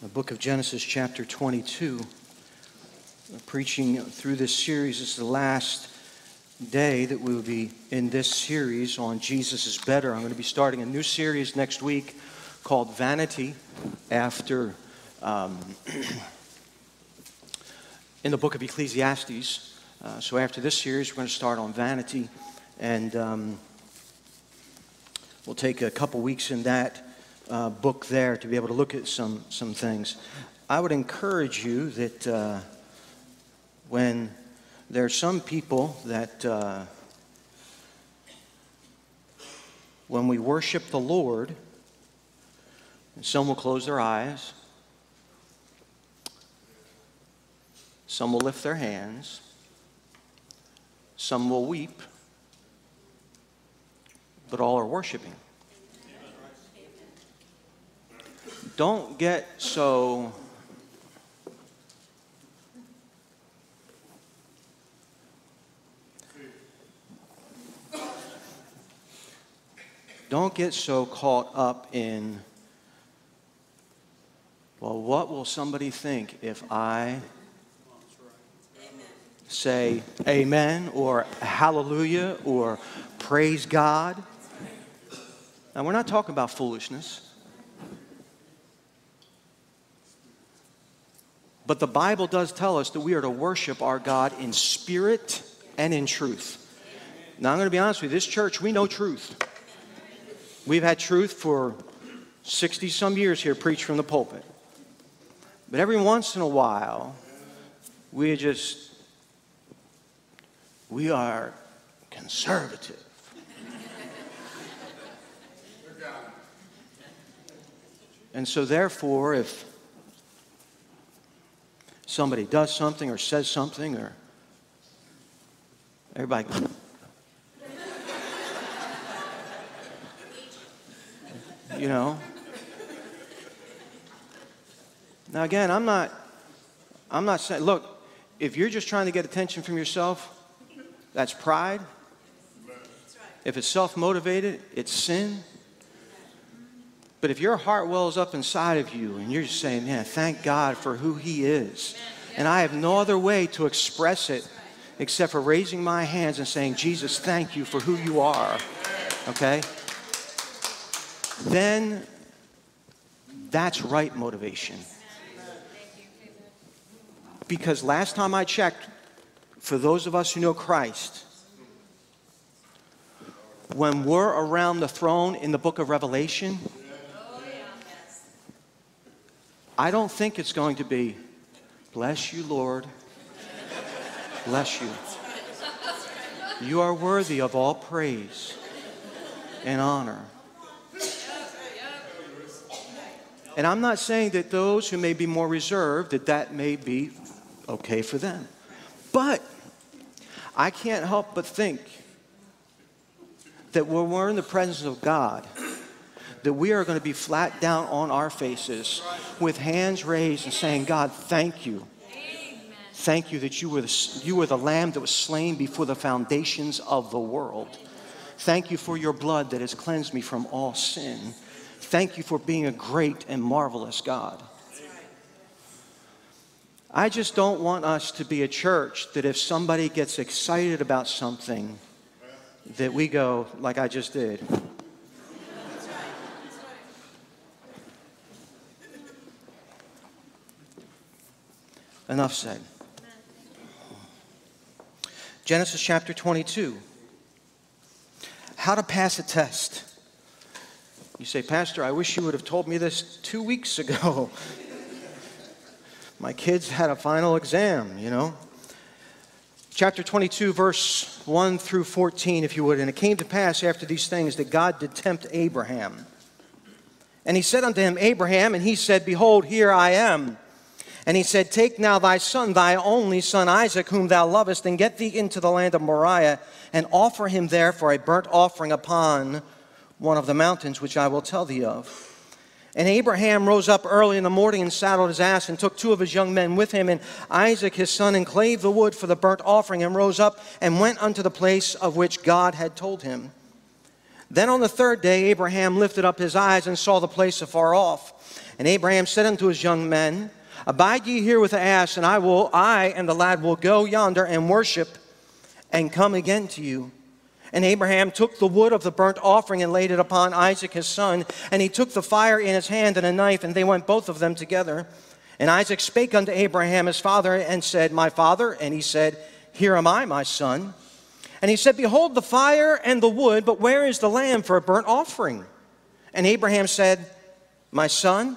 the book of Genesis, chapter 22. Preaching through this series this is the last day that we will be in this series on Jesus is Better. I'm going to be starting a new series next week called Vanity after. Um, in the book of Ecclesiastes. Uh, so after this series, we're going to start on vanity, and um, we'll take a couple weeks in that uh, book there to be able to look at some, some things. I would encourage you that uh, when there are some people that uh, when we worship the Lord, some will close their eyes, some will lift their hands, some will weep, but all are worshiping. Don't get so don't get so caught up in well what will somebody think if i say amen or hallelujah or praise god? Now we're not talking about foolishness But the Bible does tell us that we are to worship our God in spirit and in truth. Now, I'm going to be honest with you this church, we know truth. We've had truth for 60 some years here, preached from the pulpit. But every once in a while, we just, we are conservative. And so, therefore, if somebody does something or says something or everybody you know? Now again i'm not i'm not saying look if you're just trying to get attention from yourself that's pride. If it's self-motivated it's sin but if your heart wells up inside of you and you're just saying, man, thank God for who He is, and I have no other way to express it except for raising my hands and saying, Jesus, thank you for who you are, okay? Then that's right motivation. Because last time I checked, for those of us who know Christ, when we're around the throne in the book of Revelation, I don't think it's going to be, bless you, Lord. Bless you. You are worthy of all praise and honor. And I'm not saying that those who may be more reserved, that that may be okay for them. But I can't help but think that when we're in the presence of God, that we are going to be flat down on our faces with hands raised and saying, God, thank you. Thank you that you were, the, you were the lamb that was slain before the foundations of the world. Thank you for your blood that has cleansed me from all sin. Thank you for being a great and marvelous God. I just don't want us to be a church that if somebody gets excited about something, that we go, like I just did, Enough said. Genesis chapter 22. How to pass a test. You say, Pastor, I wish you would have told me this two weeks ago. My kids had a final exam, you know. Chapter 22, verse 1 through 14, if you would. And it came to pass after these things that God did tempt Abraham. And he said unto him, Abraham, and he said, Behold, here I am. And he said, Take now thy son, thy only son Isaac, whom thou lovest, and get thee into the land of Moriah, and offer him there for a burnt offering upon one of the mountains which I will tell thee of. And Abraham rose up early in the morning and saddled his ass and took two of his young men with him and Isaac his son and clave the wood for the burnt offering and rose up and went unto the place of which God had told him. Then on the third day Abraham lifted up his eyes and saw the place afar off. And Abraham said unto his young men, Abide ye here with the ass, and I will, I and the lad will go yonder and worship and come again to you. And Abraham took the wood of the burnt offering and laid it upon Isaac his son. And he took the fire in his hand and a knife, and they went both of them together. And Isaac spake unto Abraham his father and said, My father. And he said, Here am I, my son. And he said, Behold the fire and the wood, but where is the lamb for a burnt offering? And Abraham said, My son,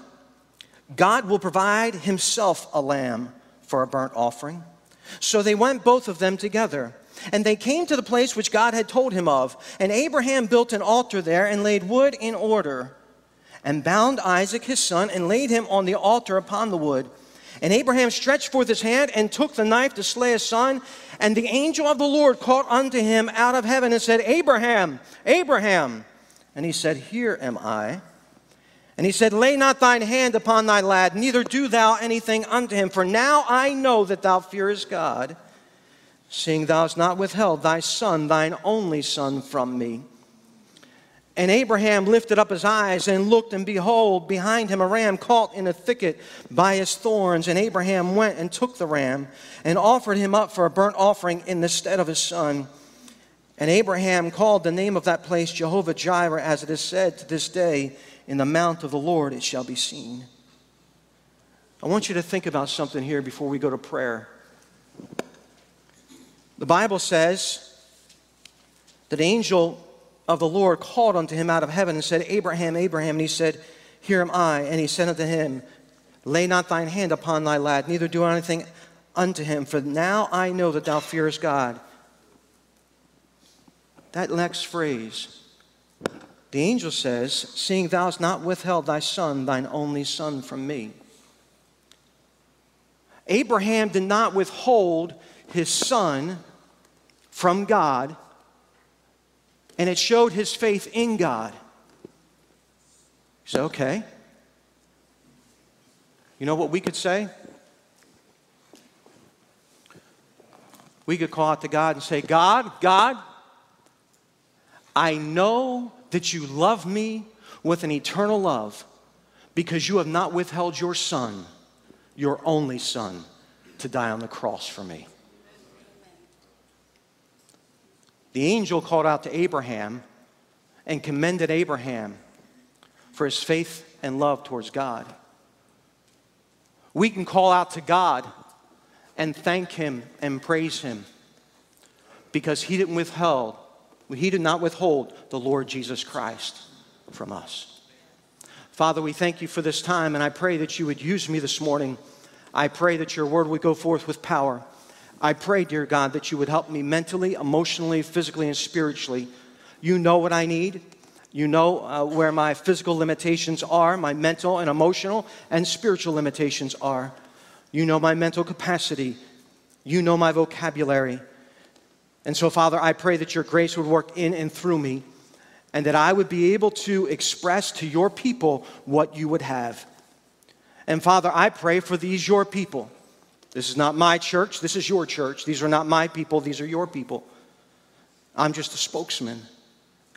God will provide himself a lamb for a burnt offering. So they went both of them together. And they came to the place which God had told him of. And Abraham built an altar there and laid wood in order, and bound Isaac his son, and laid him on the altar upon the wood. And Abraham stretched forth his hand and took the knife to slay his son. And the angel of the Lord called unto him out of heaven and said, Abraham, Abraham. And he said, Here am I. And he said, Lay not thine hand upon thy lad, neither do thou anything unto him. For now I know that thou fearest God seeing thou hast not withheld thy son, thine only son, from me. And Abraham lifted up his eyes and looked, and behold, behind him a ram caught in a thicket by his thorns. And Abraham went and took the ram and offered him up for a burnt offering in the stead of his son. And Abraham called the name of that place Jehovah Jireh, as it is said to this day, In the mount of the Lord it shall be seen. I want you to think about something here before we go to prayer. The Bible says that angel of the Lord called unto him out of heaven and said, Abraham, Abraham. And he said, Here am I. And he said unto him, Lay not thine hand upon thy lad, neither do anything unto him, for now I know that thou fearest God. That next phrase, the angel says, Seeing thou hast not withheld thy son, thine only son, from me. Abraham did not withhold his son from God, and it showed his faith in God. He said, okay. You know what we could say? We could call out to God and say, God, God, I know that you love me with an eternal love because you have not withheld your son, your only son, to die on the cross for me. The angel called out to Abraham and commended Abraham for his faith and love towards God. We can call out to God and thank him and praise him because he didn't withhold he did not withhold the Lord Jesus Christ from us. Father, we thank you for this time and I pray that you would use me this morning. I pray that your word would go forth with power. I pray, dear God, that you would help me mentally, emotionally, physically, and spiritually. You know what I need. You know uh, where my physical limitations are, my mental and emotional and spiritual limitations are. You know my mental capacity. You know my vocabulary. And so, Father, I pray that your grace would work in and through me and that I would be able to express to your people what you would have. And Father, I pray for these your people this is not my church. This is your church. These are not my people. These are your people. I'm just a spokesman.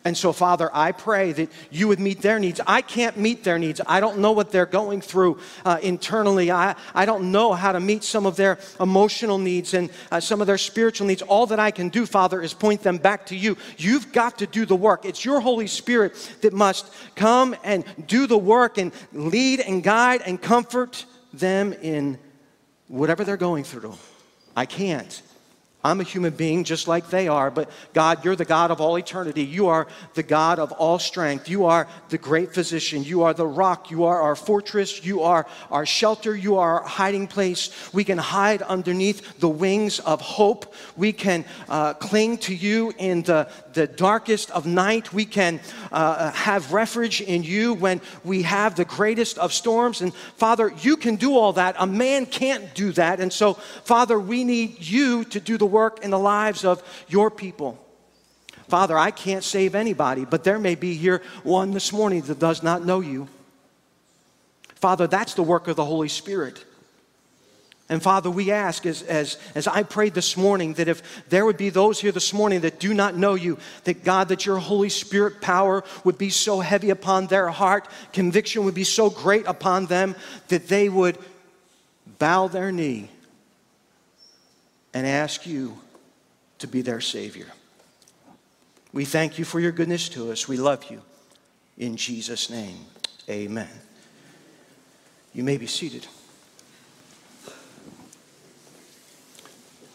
And so, Father, I pray that you would meet their needs. I can't meet their needs. I don't know what they're going through uh, internally. I, I don't know how to meet some of their emotional needs and uh, some of their spiritual needs. All that I can do, Father, is point them back to you. You've got to do the work. It's your Holy Spirit that must come and do the work and lead and guide and comfort them in whatever they're going through. I can't. I'm a human being just like they are, but God, you're the God of all eternity. You are the God of all strength. You are the great physician. You are the rock. You are our fortress. You are our shelter. You are our hiding place. We can hide underneath the wings of hope. We can uh, cling to you in the, the darkest of night. We can uh, have refuge in you when we have the greatest of storms. And Father, you can do all that. A man can't do that. And so, Father, we need you to do the work in the lives of your people. Father, I can't save anybody, but there may be here one this morning that does not know you. Father, that's the work of the Holy Spirit. And Father, we ask as, as, as I prayed this morning that if there would be those here this morning that do not know you, that God, that your Holy Spirit power would be so heavy upon their heart, conviction would be so great upon them that they would bow their knee and ask you to be their Savior. We thank you for your goodness to us. We love you. In Jesus' name, amen. You may be seated.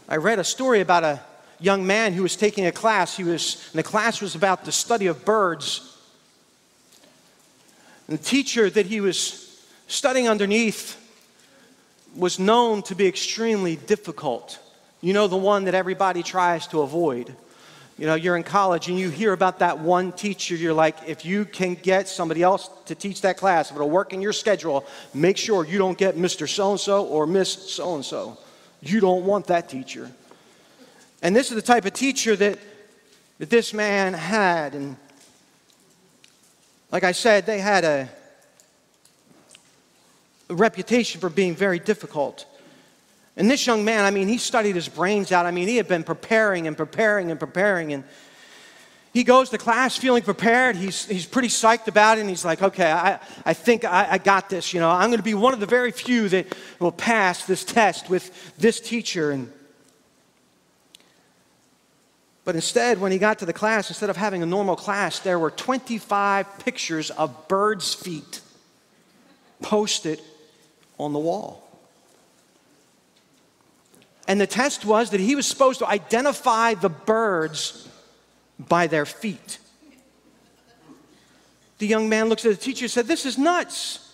I read a story about a young man who was taking a class. He was, the class was about the study of birds. And the teacher that he was studying underneath was known to be extremely difficult. You know, the one that everybody tries to avoid. You know, you're in college and you hear about that one teacher, you're like, if you can get somebody else to teach that class, if it'll work in your schedule, make sure you don't get Mr. So and so or Miss So and so. You don't want that teacher. And this is the type of teacher that, that this man had. And like I said, they had a, a reputation for being very difficult. And this young man, I mean, he studied his brains out. I mean, he had been preparing and preparing and preparing. And he goes to class feeling prepared. He's, he's pretty psyched about it. And he's like, okay, I, I think I, I got this. You know, I'm going to be one of the very few that will pass this test with this teacher. And, but instead, when he got to the class, instead of having a normal class, there were 25 pictures of birds' feet posted on the wall. And the test was that he was supposed to identify the birds by their feet. The young man looks at the teacher and said, This is nuts.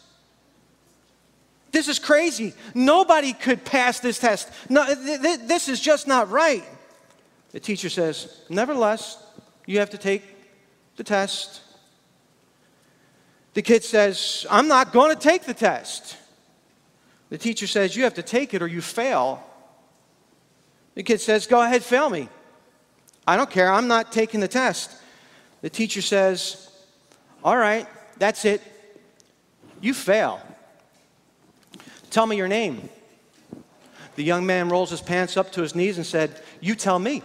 This is crazy. Nobody could pass this test. No, th- th- this is just not right. The teacher says, Nevertheless, you have to take the test. The kid says, I'm not going to take the test. The teacher says, You have to take it or you fail. The kid says, Go ahead, fail me. I don't care. I'm not taking the test. The teacher says, All right, that's it. You fail. Tell me your name. The young man rolls his pants up to his knees and said, You tell me.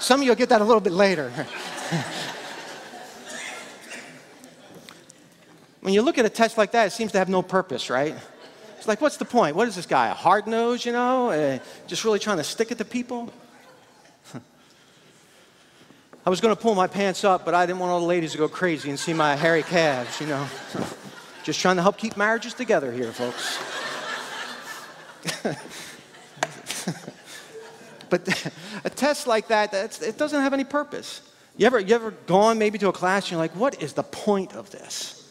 Some of you will get that a little bit later. when you look at a test like that, it seems to have no purpose, right? Like, what's the point? What is this guy, a hard nose, you know, uh, just really trying to stick it to people? I was going to pull my pants up, but I didn't want all the ladies to go crazy and see my hairy calves, you know. just trying to help keep marriages together here, folks. but a test like that, it doesn't have any purpose. You ever, you ever gone maybe to a class and you're like, what is the point of this?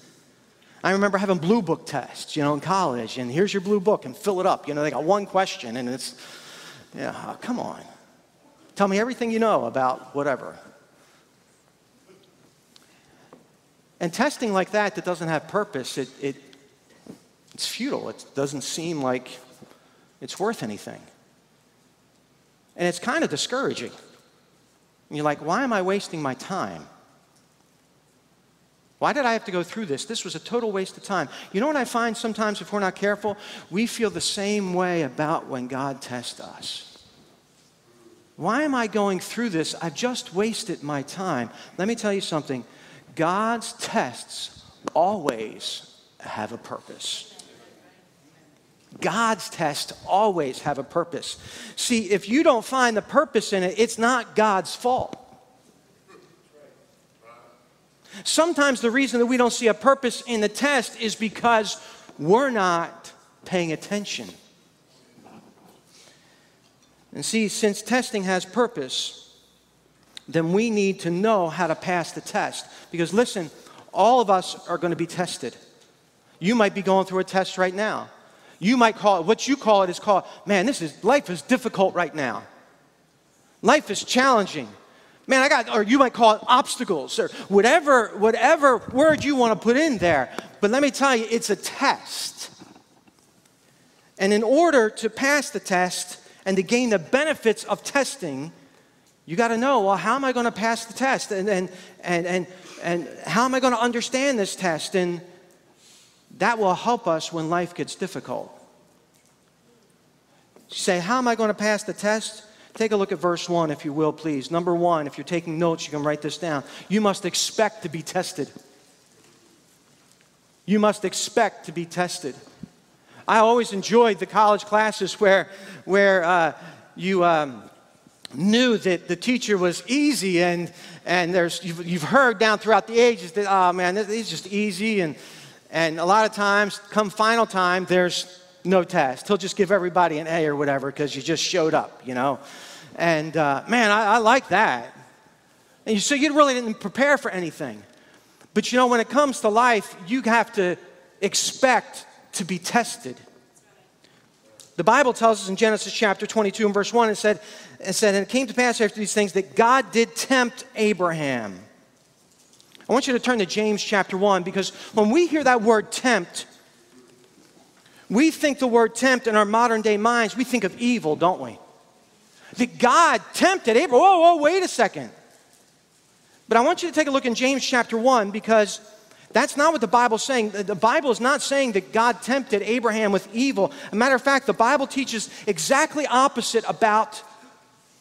I remember having blue book tests, you know, in college, and here's your blue book and fill it up. You know, they got one question, and it's, yeah, oh, come on. Tell me everything you know about whatever. And testing like that that doesn't have purpose, it, it, it's futile. It doesn't seem like it's worth anything. And it's kind of discouraging. And you're like, why am I wasting my time? Why did I have to go through this? This was a total waste of time. You know what I find sometimes if we're not careful? We feel the same way about when God tests us. Why am I going through this? I've just wasted my time. Let me tell you something God's tests always have a purpose. God's tests always have a purpose. See, if you don't find the purpose in it, it's not God's fault. Sometimes the reason that we don't see a purpose in the test is because we're not paying attention. And see, since testing has purpose, then we need to know how to pass the test. Because listen, all of us are going to be tested. You might be going through a test right now. You might call it, what you call it is called, man, this is, life is difficult right now. Life is challenging man i got or you might call it obstacles or whatever whatever word you want to put in there but let me tell you it's a test and in order to pass the test and to gain the benefits of testing you got to know well how am i going to pass the test and and and and, and how am i going to understand this test and that will help us when life gets difficult. You say, How am I going to pass the test? Take a look at verse 1, if you will, please. Number one, if you're taking notes, you can write this down. You must expect to be tested. You must expect to be tested. I always enjoyed the college classes where, where uh, you um, knew that the teacher was easy, and, and there's, you've, you've heard down throughout the ages that, oh man, is just easy. And, and a lot of times, come final time, there's no test. He'll just give everybody an A or whatever because you just showed up, you know. And uh, man, I, I like that. And you, so you really didn't prepare for anything. But you know, when it comes to life, you have to expect to be tested. The Bible tells us in Genesis chapter 22 and verse 1, it said, it said, And it came to pass after these things that God did tempt Abraham. I want you to turn to James chapter 1 because when we hear that word tempt, we think the word tempt in our modern day minds, we think of evil, don't we? That God tempted Abraham. Whoa, whoa, wait a second. But I want you to take a look in James chapter 1 because that's not what the Bible's saying. The Bible is not saying that God tempted Abraham with evil. A matter of fact, the Bible teaches exactly opposite about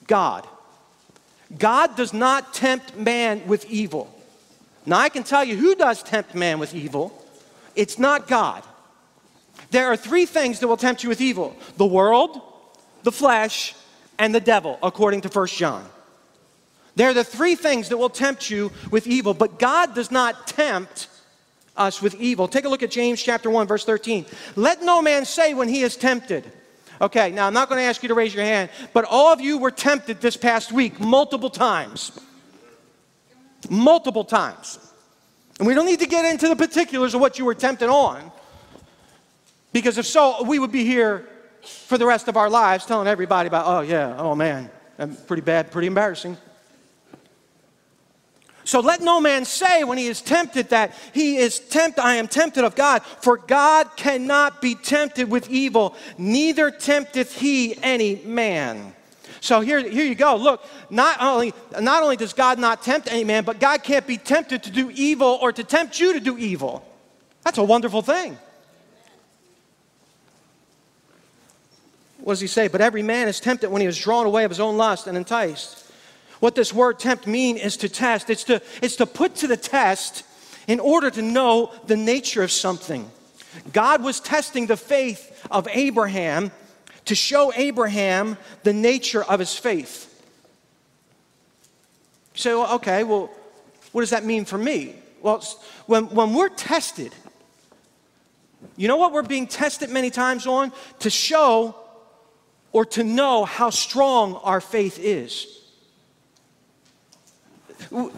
God. God does not tempt man with evil. Now, I can tell you who does tempt man with evil. It's not God. There are three things that will tempt you with evil the world, the flesh, and the devil, according to 1 John. They're the three things that will tempt you with evil, but God does not tempt us with evil. Take a look at James chapter 1 verse 13. Let no man say when he is tempted. Okay, now I'm not going to ask you to raise your hand, but all of you were tempted this past week multiple times. Multiple times. And we don't need to get into the particulars of what you were tempted on. Because if so, we would be here for the rest of our lives telling everybody about, oh yeah, oh man, that's pretty bad, pretty embarrassing. So let no man say when he is tempted that he is tempted, I am tempted of God, for God cannot be tempted with evil, neither tempteth he any man. So here, here you go. Look, not only, not only does God not tempt any man, but God can't be tempted to do evil or to tempt you to do evil. That's a wonderful thing. What does he say? But every man is tempted when he is drawn away of his own lust and enticed. What this word tempt mean is to test. It's to, it's to put to the test in order to know the nature of something. God was testing the faith of Abraham to show Abraham the nature of his faith. So, okay, well, what does that mean for me? Well, when, when we're tested, you know what we're being tested many times on? To show or to know how strong our faith is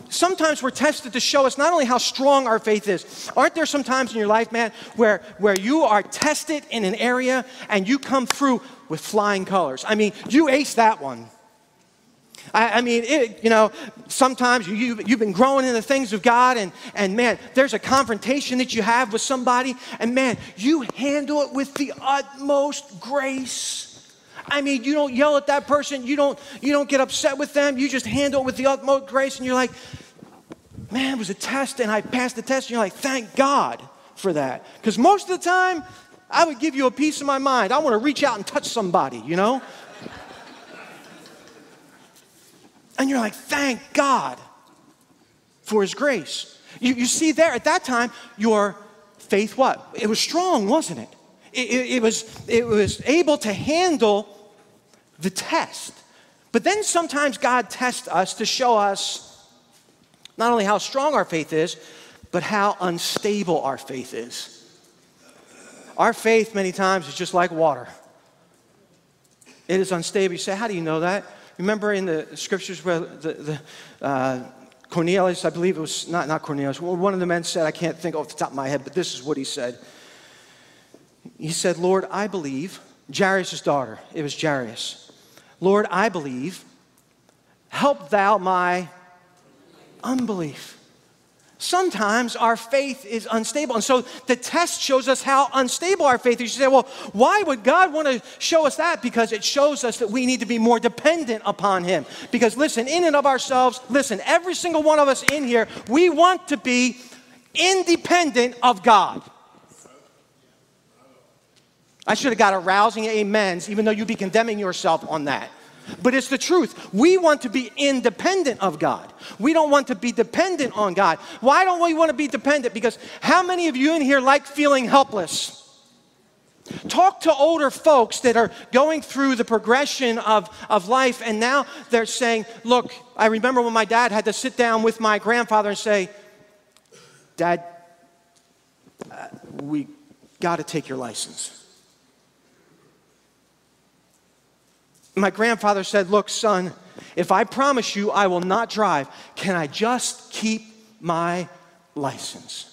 sometimes we're tested to show us not only how strong our faith is. Aren't there some times in your life, man, where, where you are tested in an area and you come through with flying colors? I mean, you ace that one. I, I mean, it, you know, sometimes you, you, you've been growing in the things of God, and, and man, there's a confrontation that you have with somebody, and man, you handle it with the utmost grace. I mean, you don't yell at that person, you don't, you don't get upset with them, you just handle it with the utmost grace, and you're like, man, it was a test, and I passed the test, and you're like, thank God for that. Because most of the time, I would give you a piece of my mind. I want to reach out and touch somebody, you know? and you're like, thank God for His grace. You, you see there, at that time, your faith what? It was strong, wasn't it? It, it, it was, it was able to handle the test. But then sometimes God tests us to show us not only how strong our faith is, but how unstable our faith is. Our faith, many times, is just like water. It is unstable. You say, How do you know that? Remember in the scriptures where the, the uh, Cornelius, I believe it was not, not Cornelius, one of the men said, I can't think off the top of my head, but this is what he said. He said, Lord, I believe, Jairus' daughter, it was Jairus. Lord, I believe. Help thou my unbelief. Sometimes our faith is unstable. And so the test shows us how unstable our faith is. You say, well, why would God want to show us that? Because it shows us that we need to be more dependent upon Him. Because listen, in and of ourselves, listen, every single one of us in here, we want to be independent of God. I should have got a rousing amens, even though you'd be condemning yourself on that. But it's the truth. We want to be independent of God. We don't want to be dependent on God. Why don't we want to be dependent? Because how many of you in here like feeling helpless? Talk to older folks that are going through the progression of, of life, and now they're saying, Look, I remember when my dad had to sit down with my grandfather and say, Dad, uh, we got to take your license. My grandfather said, Look, son, if I promise you I will not drive, can I just keep my license?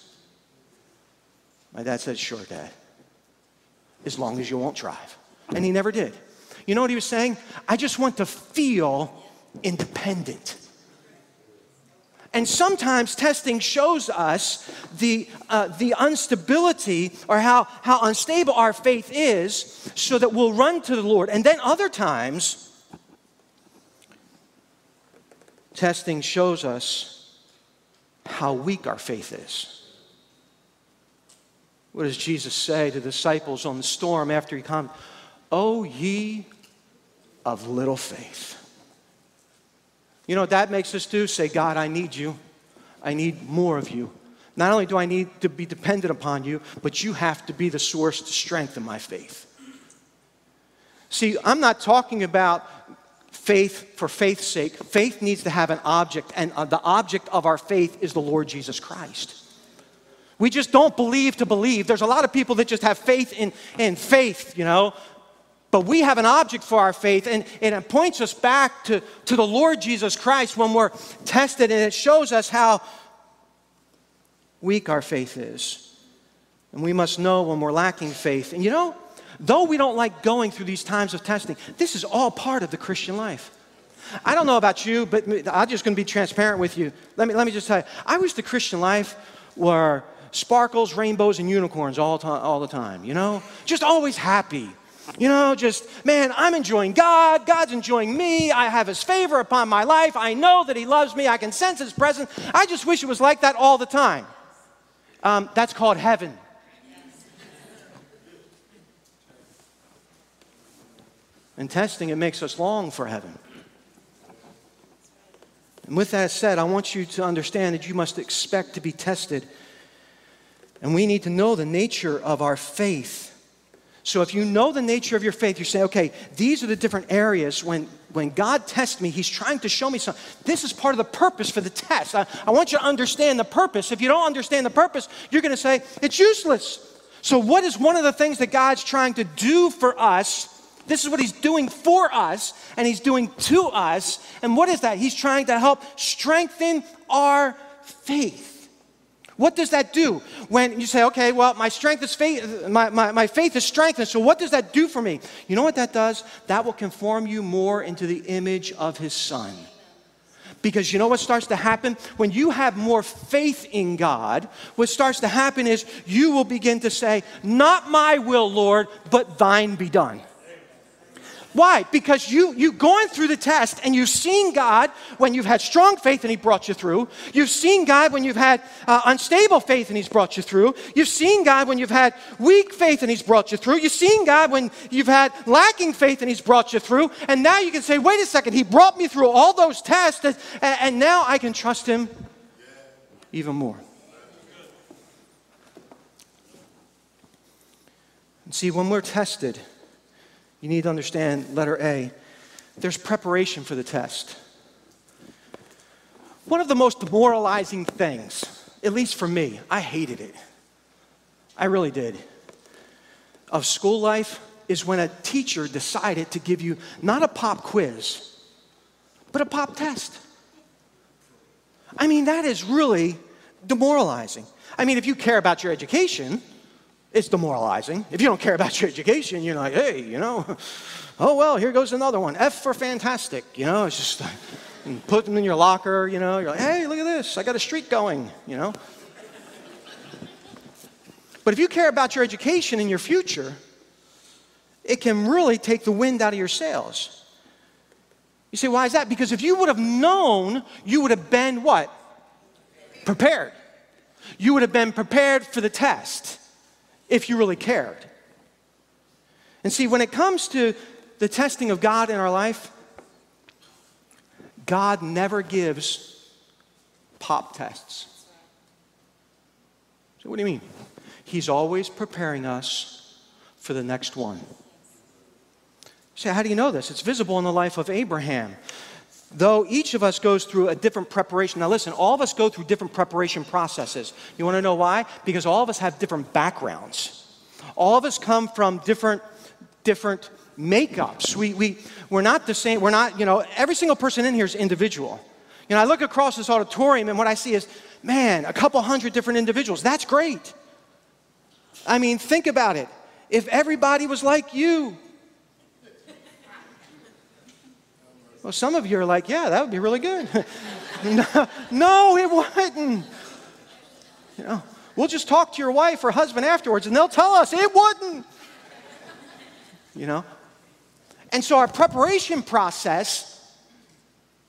My dad said, Sure, Dad, as long as you won't drive. And he never did. You know what he was saying? I just want to feel independent. And sometimes testing shows us the, uh, the instability or how, how unstable our faith is so that we'll run to the Lord. And then other times, testing shows us how weak our faith is. What does Jesus say to the disciples on the storm after he comes? Oh, ye of little faith. You know what that makes us do? Say, God, I need you. I need more of you. Not only do I need to be dependent upon you, but you have to be the source to strengthen my faith. See, I'm not talking about faith for faith's sake. Faith needs to have an object, and uh, the object of our faith is the Lord Jesus Christ. We just don't believe to believe. There's a lot of people that just have faith in, in faith, you know. But we have an object for our faith, and, and it points us back to, to the Lord Jesus Christ when we're tested, and it shows us how weak our faith is. And we must know when we're lacking faith. And you know, though we don't like going through these times of testing, this is all part of the Christian life. I don't know about you, but I'm just going to be transparent with you. Let me, let me just tell you, I wish the Christian life were sparkles, rainbows, and unicorns all, all the time, you know? Just always happy. You know, just, man, I'm enjoying God. God's enjoying me. I have His favor upon my life. I know that He loves me. I can sense His presence. I just wish it was like that all the time. Um, that's called heaven. And testing, it makes us long for heaven. And with that said, I want you to understand that you must expect to be tested. And we need to know the nature of our faith so if you know the nature of your faith, you say, okay, these are the different areas when, when God tests me, He's trying to show me something. This is part of the purpose for the test. I, I want you to understand the purpose. If you don't understand the purpose, you're going to say, it's useless. So, what is one of the things that God's trying to do for us? This is what He's doing for us, and He's doing to us. And what is that? He's trying to help strengthen our faith. What does that do? When you say, okay, well, my strength is faith, my, my, my faith is strengthened, so what does that do for me? You know what that does? That will conform you more into the image of his son. Because you know what starts to happen? When you have more faith in God, what starts to happen is you will begin to say, Not my will, Lord, but thine be done. Why? Because you, you've gone through the test and you've seen God when you've had strong faith and He brought you through. You've seen God when you've had uh, unstable faith and He's brought you through. You've seen God when you've had weak faith and He's brought you through. You've seen God when you've had lacking faith and He's brought you through. And now you can say, wait a second, He brought me through all those tests and, and now I can trust Him even more. And see, when we're tested, you need to understand letter A, there's preparation for the test. One of the most demoralizing things, at least for me, I hated it. I really did. Of school life is when a teacher decided to give you not a pop quiz, but a pop test. I mean, that is really demoralizing. I mean, if you care about your education, it's demoralizing. If you don't care about your education, you're like, hey, you know, oh, well, here goes another one. F for fantastic. You know, it's just put them in your locker, you know, you're like, hey, look at this. I got a streak going, you know. But if you care about your education and your future, it can really take the wind out of your sails. You say, why is that? Because if you would have known, you would have been what? Prepared. You would have been prepared for the test if you really cared. And see, when it comes to the testing of God in our life, God never gives pop tests. So, what do you mean? He's always preparing us for the next one. Say, how do you know this? It's visible in the life of Abraham. Though each of us goes through a different preparation. Now, listen, all of us go through different preparation processes. You want to know why? Because all of us have different backgrounds. All of us come from different, different makeups. We, we, we're not the same. We're not, you know, every single person in here is individual. You know, I look across this auditorium and what I see is, man, a couple hundred different individuals. That's great. I mean, think about it. If everybody was like you, well, some of you are like, yeah, that would be really good. no, it wouldn't. You know, we'll just talk to your wife or husband afterwards and they'll tell us it wouldn't. You know? And so our preparation process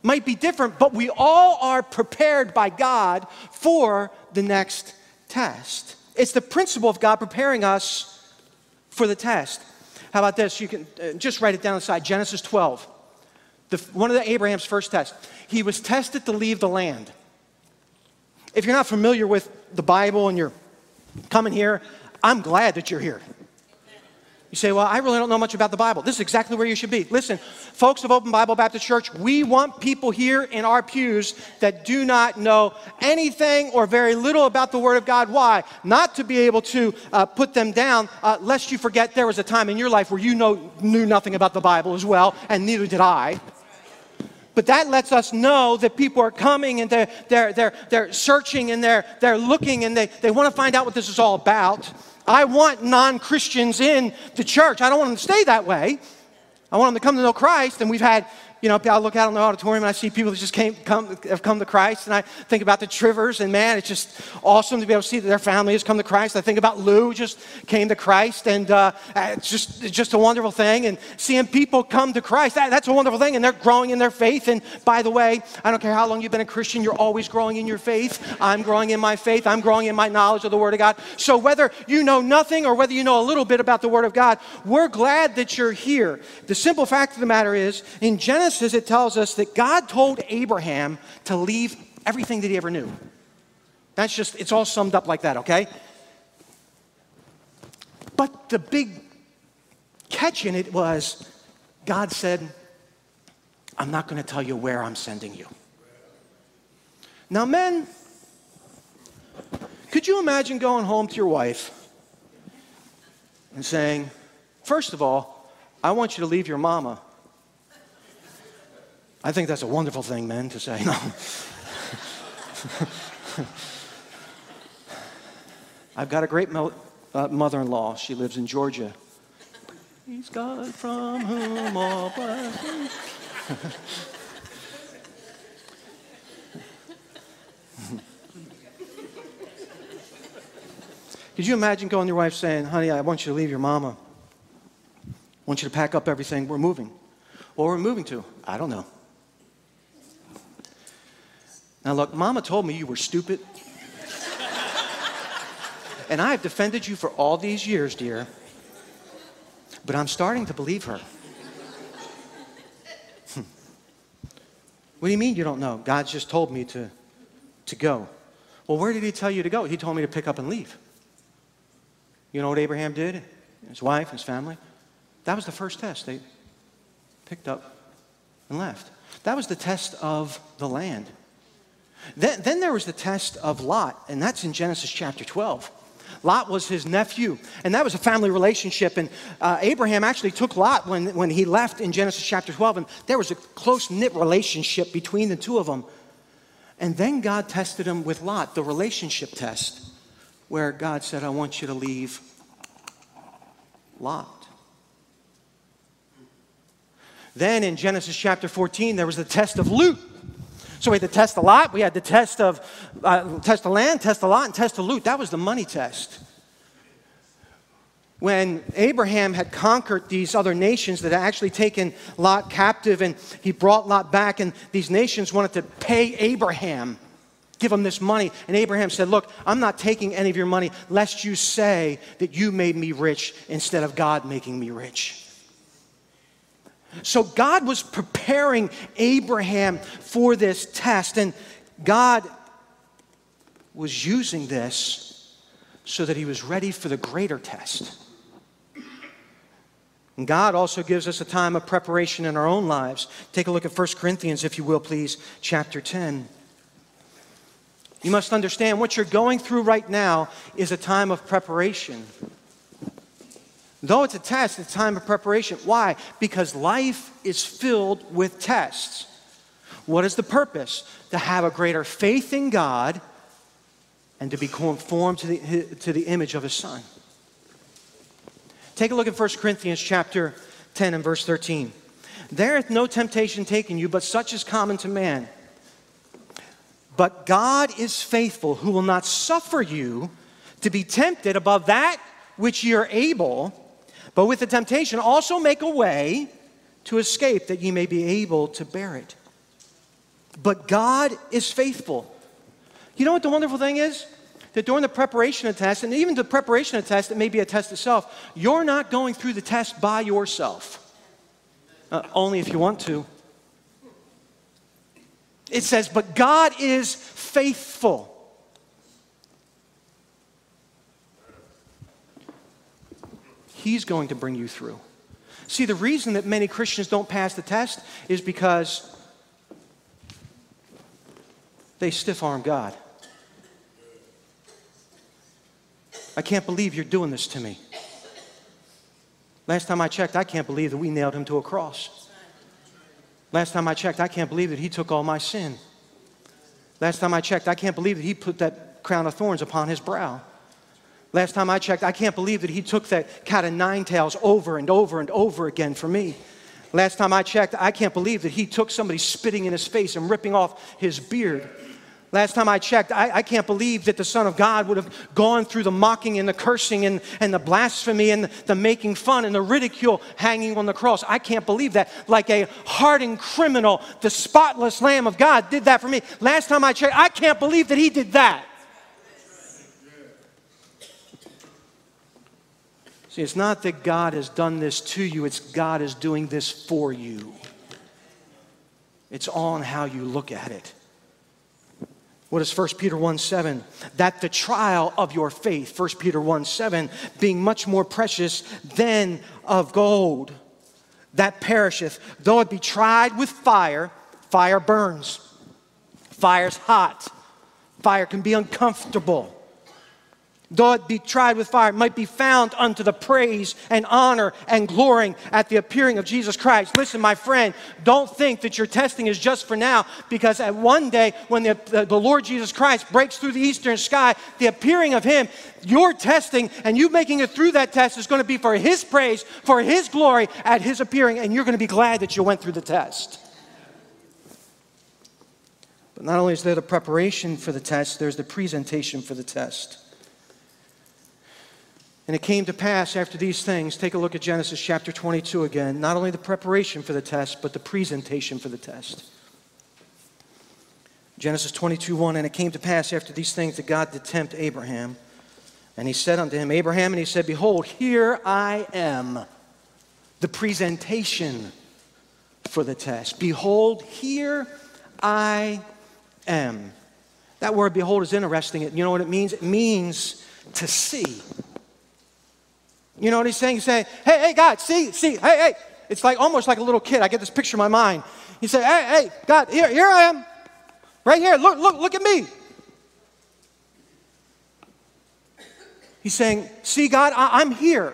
might be different, but we all are prepared by God for the next test. It's the principle of God preparing us for the test. How about this? You can uh, just write it down inside Genesis 12. The, one of the Abraham's first tests. He was tested to leave the land. If you're not familiar with the Bible and you're coming here, I'm glad that you're here. You say, Well, I really don't know much about the Bible. This is exactly where you should be. Listen, folks of Open Bible Baptist Church, we want people here in our pews that do not know anything or very little about the Word of God. Why? Not to be able to uh, put them down, uh, lest you forget there was a time in your life where you know, knew nothing about the Bible as well, and neither did I. But that lets us know that people are coming and they're, they're, they're, they're searching and they're, they're looking and they, they want to find out what this is all about. I want non Christians in the church. I don't want them to stay that way. I want them to come to know Christ. And we've had you know, I look out in the auditorium and I see people that just came, come, have come to Christ. And I think about the Trivers, and man, it's just awesome to be able to see that their family has come to Christ. I think about Lou just came to Christ, and uh, it's just, it's just a wonderful thing. And seeing people come to Christ, that, that's a wonderful thing. And they're growing in their faith. And by the way, I don't care how long you've been a Christian, you're always growing in your faith. I'm growing in my faith, I'm growing in my knowledge of the Word of God. So whether you know nothing or whether you know a little bit about the Word of God, we're glad that you're here. The simple fact of the matter is, in Genesis, It tells us that God told Abraham to leave everything that he ever knew. That's just, it's all summed up like that, okay? But the big catch in it was God said, I'm not going to tell you where I'm sending you. Now, men, could you imagine going home to your wife and saying, First of all, I want you to leave your mama I think that's a wonderful thing, men, to say. No. I've got a great mo- uh, mother in law. She lives in Georgia. He's God from whom all blessings. Could you imagine going to your wife saying, honey, I want you to leave your mama. I want you to pack up everything. We're moving. Or we're moving to? I don't know. Now, look, mama told me you were stupid. and I have defended you for all these years, dear. But I'm starting to believe her. Hmm. What do you mean you don't know? God just told me to, to go. Well, where did he tell you to go? He told me to pick up and leave. You know what Abraham did? His wife, his family? That was the first test. They picked up and left. That was the test of the land. Then, then there was the test of Lot, and that's in Genesis chapter 12. Lot was his nephew, and that was a family relationship. And uh, Abraham actually took Lot when, when he left in Genesis chapter 12, and there was a close knit relationship between the two of them. And then God tested him with Lot, the relationship test, where God said, I want you to leave Lot. Then in Genesis chapter 14, there was the test of Lut. So we had to test a lot. We had to test of uh, test the land, test a lot, and test the loot. That was the money test. When Abraham had conquered these other nations that had actually taken Lot captive, and he brought Lot back, and these nations wanted to pay Abraham Give him this money. And Abraham said, Look, I'm not taking any of your money, lest you say that you made me rich instead of God making me rich. So God was preparing Abraham for this test, and God was using this so that he was ready for the greater test. And God also gives us a time of preparation in our own lives. Take a look at 1 Corinthians, if you will, please, chapter 10. You must understand what you're going through right now is a time of preparation. Though it's a test, it's time of preparation. Why? Because life is filled with tests. What is the purpose? To have a greater faith in God and to be conformed to the, to the image of His Son. Take a look at 1 Corinthians chapter 10 and verse 13. There hath no temptation taken you, but such is common to man. But God is faithful, who will not suffer you to be tempted above that which ye are able, but with the temptation also make a way to escape that ye may be able to bear it. But God is faithful. You know what the wonderful thing is? That during the preparation of the test, and even the preparation of the test, it may be a test itself, you're not going through the test by yourself. Uh, only if you want to. It says, but God is faithful. He's going to bring you through. See, the reason that many Christians don't pass the test is because they stiff arm God. I can't believe you're doing this to me. Last time I checked, I can't believe that we nailed him to a cross. Last time I checked, I can't believe that he took all my sin. Last time I checked, I can't believe that he put that crown of thorns upon his brow. Last time I checked, I can't believe that he took that cat of nine tails over and over and over again for me. Last time I checked, I can't believe that he took somebody spitting in his face and ripping off his beard. Last time I checked, I, I, can't believe that the Son of God would have gone through the mocking and the cursing and, and the blasphemy and the, the making fun and the ridicule hanging on the cross. I can't believe that. Like a hardened criminal, the spotless Lamb of God did that for me. Last time I checked, I can't believe that He did that. See, it's not that God has done this to you, it's God is doing this for you. It's on how you look at it. What is 1 Peter 1 7? That the trial of your faith, 1 Peter 1 7, being much more precious than of gold that perisheth, though it be tried with fire, fire burns. Fire's hot. Fire can be uncomfortable though it be tried with fire, might be found unto the praise and honor and glorying at the appearing of Jesus Christ. Listen, my friend, don't think that your testing is just for now, because at one day when the, the, the Lord Jesus Christ breaks through the eastern sky, the appearing of Him, your testing and you making it through that test is going to be for His praise, for His glory at His appearing, and you're going to be glad that you went through the test. But not only is there the preparation for the test, there's the presentation for the test. And it came to pass after these things, take a look at Genesis chapter 22 again, not only the preparation for the test, but the presentation for the test. Genesis 22 1, and it came to pass after these things that God did tempt Abraham. And he said unto him, Abraham, and he said, Behold, here I am. The presentation for the test. Behold, here I am. That word behold is interesting. You know what it means? It means to see. You know what he's saying? He's saying, hey, hey, God, see, see, hey, hey. It's like almost like a little kid. I get this picture in my mind. He said, hey, hey, God, here, here I am. Right here. Look, look, look at me. He's saying, see, God, I, am here.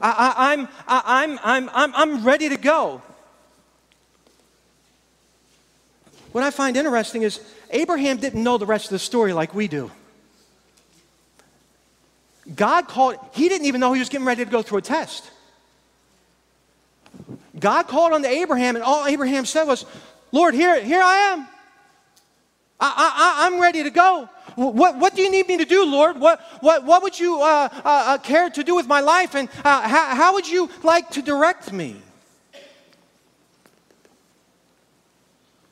I, am I'm, I'm, I'm, I'm ready to go. What I find interesting is Abraham didn't know the rest of the story like we do. God called, he didn't even know he was getting ready to go through a test. God called on to Abraham, and all Abraham said was, Lord, here, here I am. I, I'm ready to go. What, what do you need me to do, Lord? What, what, what would you uh, uh, uh care to do with my life? And uh, how, how would you like to direct me?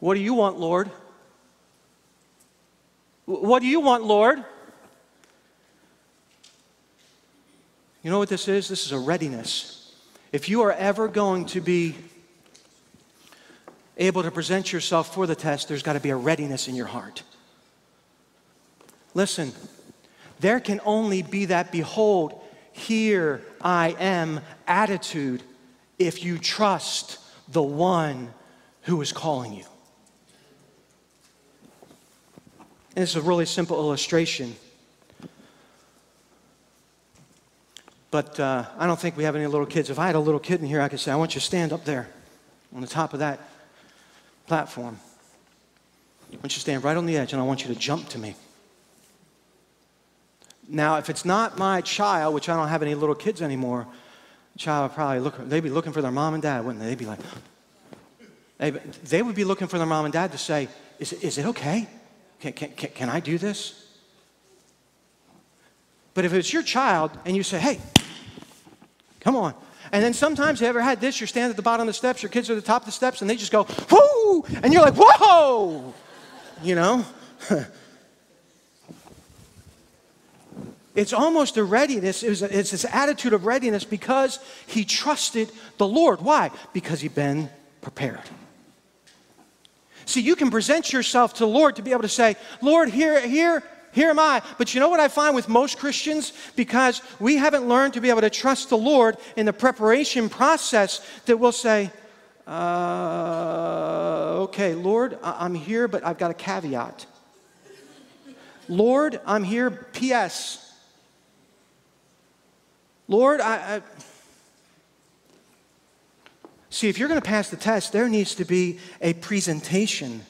What do you want, Lord? What do you want, Lord? You know what this is? This is a readiness. If you are ever going to be able to present yourself for the test, there's got to be a readiness in your heart. Listen, there can only be that behold, here I am attitude if you trust the one who is calling you. And it's a really simple illustration. But uh, I don't think we have any little kids. If I had a little kid in here, I could say, I want you to stand up there on the top of that platform. I want you to stand right on the edge and I want you to jump to me. Now, if it's not my child, which I don't have any little kids anymore, child would probably look, they'd be looking for their mom and dad, wouldn't they? They'd be like, they would be looking for their mom and dad to say, Is, is it okay? Can, can, can, can I do this? But if it's your child and you say, Hey, come on. And then sometimes you ever had this, you're standing at the bottom of the steps, your kids are at the top of the steps, and they just go, whoo! And you're like, whoa! You know? it's almost a readiness, it's, it's this attitude of readiness because he trusted the Lord. Why? Because he'd been prepared. See, you can present yourself to the Lord to be able to say, Lord, here, here, here am I. But you know what I find with most Christians? Because we haven't learned to be able to trust the Lord in the preparation process, that we'll say, uh, okay, Lord, I'm here, but I've got a caveat. Lord, I'm here, P.S. Lord, I, I See, if you're going to pass the test, there needs to be a presentation.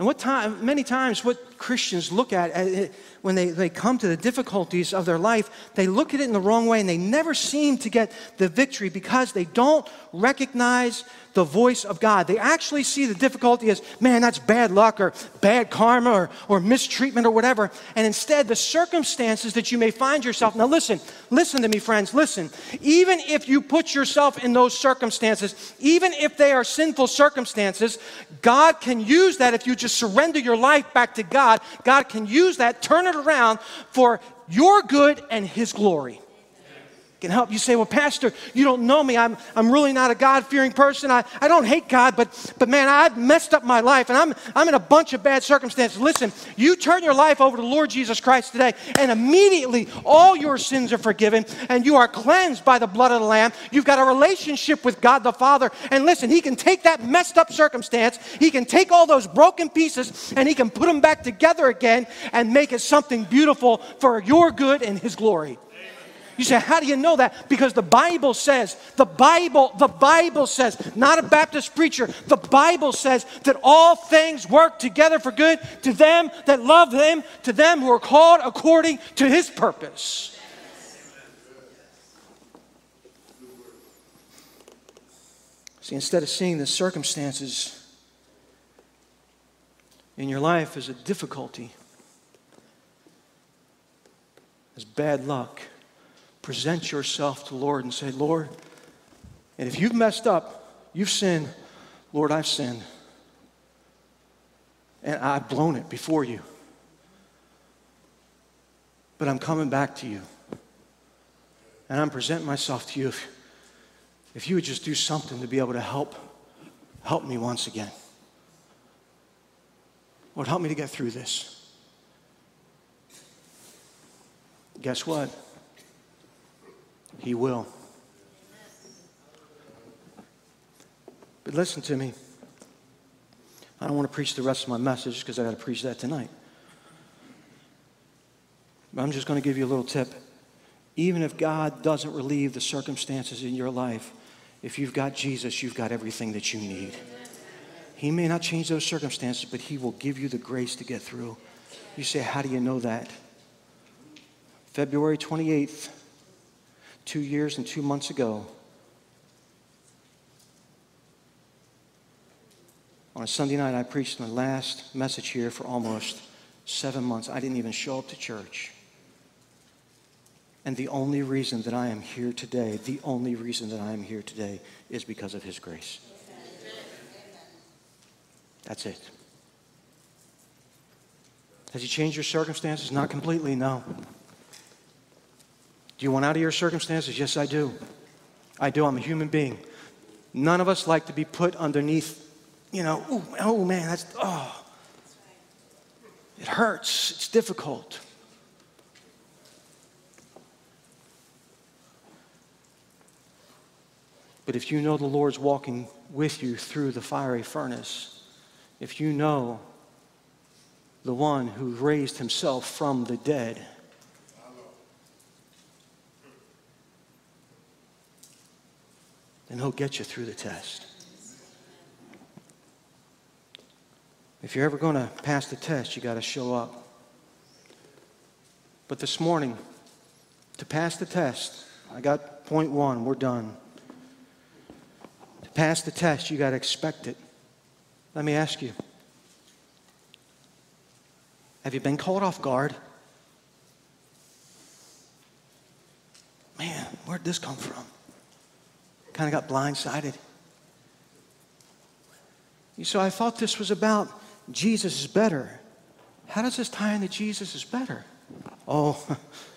And what time, many times, what Christians look at uh, when they, they come to the difficulties of their life, they look at it in the wrong way and they never seem to get the victory because they don't recognize the voice of God. They actually see the difficulty as, man, that's bad luck or bad karma or, or mistreatment or whatever. And instead, the circumstances that you may find yourself. Now, listen, listen to me, friends, listen. Even if you put yourself in those circumstances, even if they are sinful circumstances, God can use that if you just surrender your life back to God. God can use that, turn it around for your good and His glory can help. You say, Well, Pastor, you don't know me. I'm, I'm really not a God fearing person. I, I don't hate God, but, but man, I've messed up my life and I'm, I'm in a bunch of bad circumstances. Listen, you turn your life over to Lord Jesus Christ today, and immediately all your sins are forgiven and you are cleansed by the blood of the Lamb. You've got a relationship with God the Father. And listen, He can take that messed up circumstance, He can take all those broken pieces, and He can put them back together again and make it something beautiful for your good and His glory. You say, how do you know that? Because the Bible says, the Bible, the Bible says, not a Baptist preacher, the Bible says that all things work together for good to them that love Him, to them who are called according to His purpose. See, instead of seeing the circumstances in your life as a difficulty, as bad luck, present yourself to Lord and say, Lord, and if you've messed up, you've sinned, Lord, I've sinned. And I've blown it before you. But I'm coming back to you. And I'm presenting myself to you. If, if you would just do something to be able to help, help me once again. Lord, help me to get through this. Guess what? He will. But listen to me. I don't want to preach the rest of my message because I got to preach that tonight. But I'm just going to give you a little tip. Even if God doesn't relieve the circumstances in your life, if you've got Jesus, you've got everything that you need. He may not change those circumstances, but He will give you the grace to get through. You say, How do you know that? February 28th, two years and two months ago. On a Sunday night, I preached my last message here for almost seven months. I didn't even show up to church. And the only reason that I am here today, the only reason that I am here today is because of His grace. That's it. Has He changed your circumstances? Not completely, no. You want out of your circumstances? Yes, I do. I do. I'm a human being. None of us like to be put underneath, you know, oh, oh man, that's, oh. It hurts. It's difficult. But if you know the Lord's walking with you through the fiery furnace, if you know the one who raised himself from the dead, then he'll get you through the test. If you're ever going to pass the test, you got to show up. But this morning, to pass the test, I got point one, we're done To pass the test, you got to expect it. Let me ask you have you been caught off guard? Man, where'd this come from? Kind of got blindsided. You so I thought this was about Jesus is better. How does this tie into Jesus is better? Oh,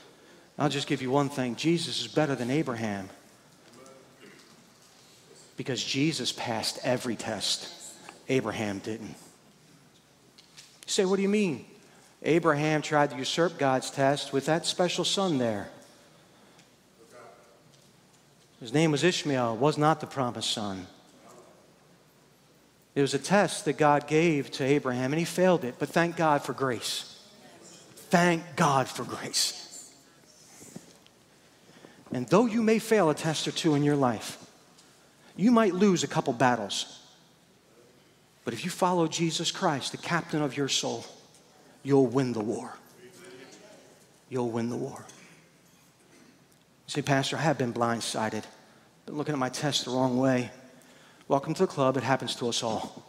I'll just give you one thing Jesus is better than Abraham because Jesus passed every test. Abraham didn't. You say, what do you mean? Abraham tried to usurp God's test with that special son there. His name was Ishmael, was not the promised son. It was a test that God gave to Abraham, and he failed it, but thank God for grace. Thank God for grace. And though you may fail a test or two in your life, you might lose a couple battles. But if you follow Jesus Christ, the captain of your soul, you'll win the war. You'll win the war. Say, Pastor, I have been blindsided. Been looking at my test the wrong way. Welcome to the club. It happens to us all.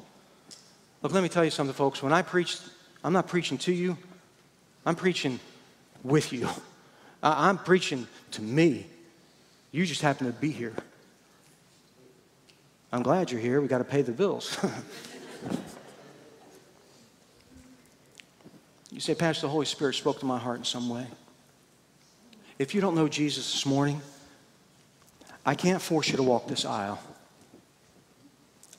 Look, let me tell you something, folks. When I preach, I'm not preaching to you, I'm preaching with you. I'm preaching to me. You just happen to be here. I'm glad you're here. We got to pay the bills. you say, Pastor, the Holy Spirit spoke to my heart in some way. If you don't know Jesus this morning, I can't force you to walk this aisle.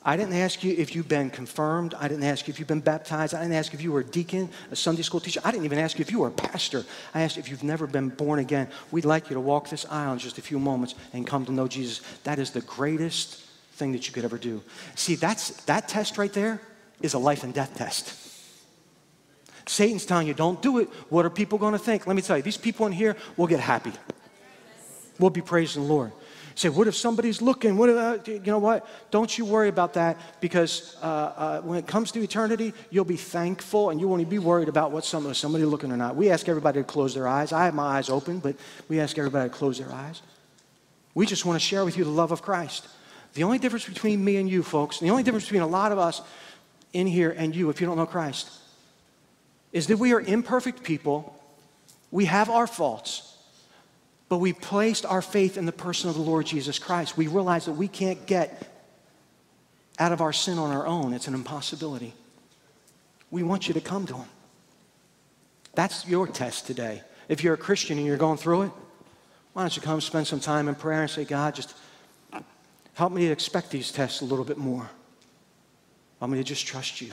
I didn't ask you if you've been confirmed. I didn't ask you if you've been baptized. I didn't ask if you were a deacon, a Sunday school teacher. I didn't even ask you if you were a pastor. I asked if you've never been born again. We'd like you to walk this aisle in just a few moments and come to know Jesus. That is the greatest thing that you could ever do. See, that's, that test right there is a life and death test. Satan's telling you, don't do it. What are people going to think? Let me tell you, these people in here will get happy. We'll be praising the Lord. say, what if somebody's looking? What if, uh, you know what? Don't you worry about that because uh, uh, when it comes to eternity, you'll be thankful and you won't even be worried about what somebody, somebody looking or not. We ask everybody to close their eyes. I have my eyes open, but we ask everybody to close their eyes. We just want to share with you the love of Christ. The only difference between me and you, folks, the only difference between a lot of us in here and you, if you don't know Christ, is that we are imperfect people. We have our faults, but we placed our faith in the person of the Lord Jesus Christ. We realize that we can't get out of our sin on our own, it's an impossibility. We want you to come to Him. That's your test today. If you're a Christian and you're going through it, why don't you come spend some time in prayer and say, God, just Help me to expect these tests a little bit more. Help me to just trust you.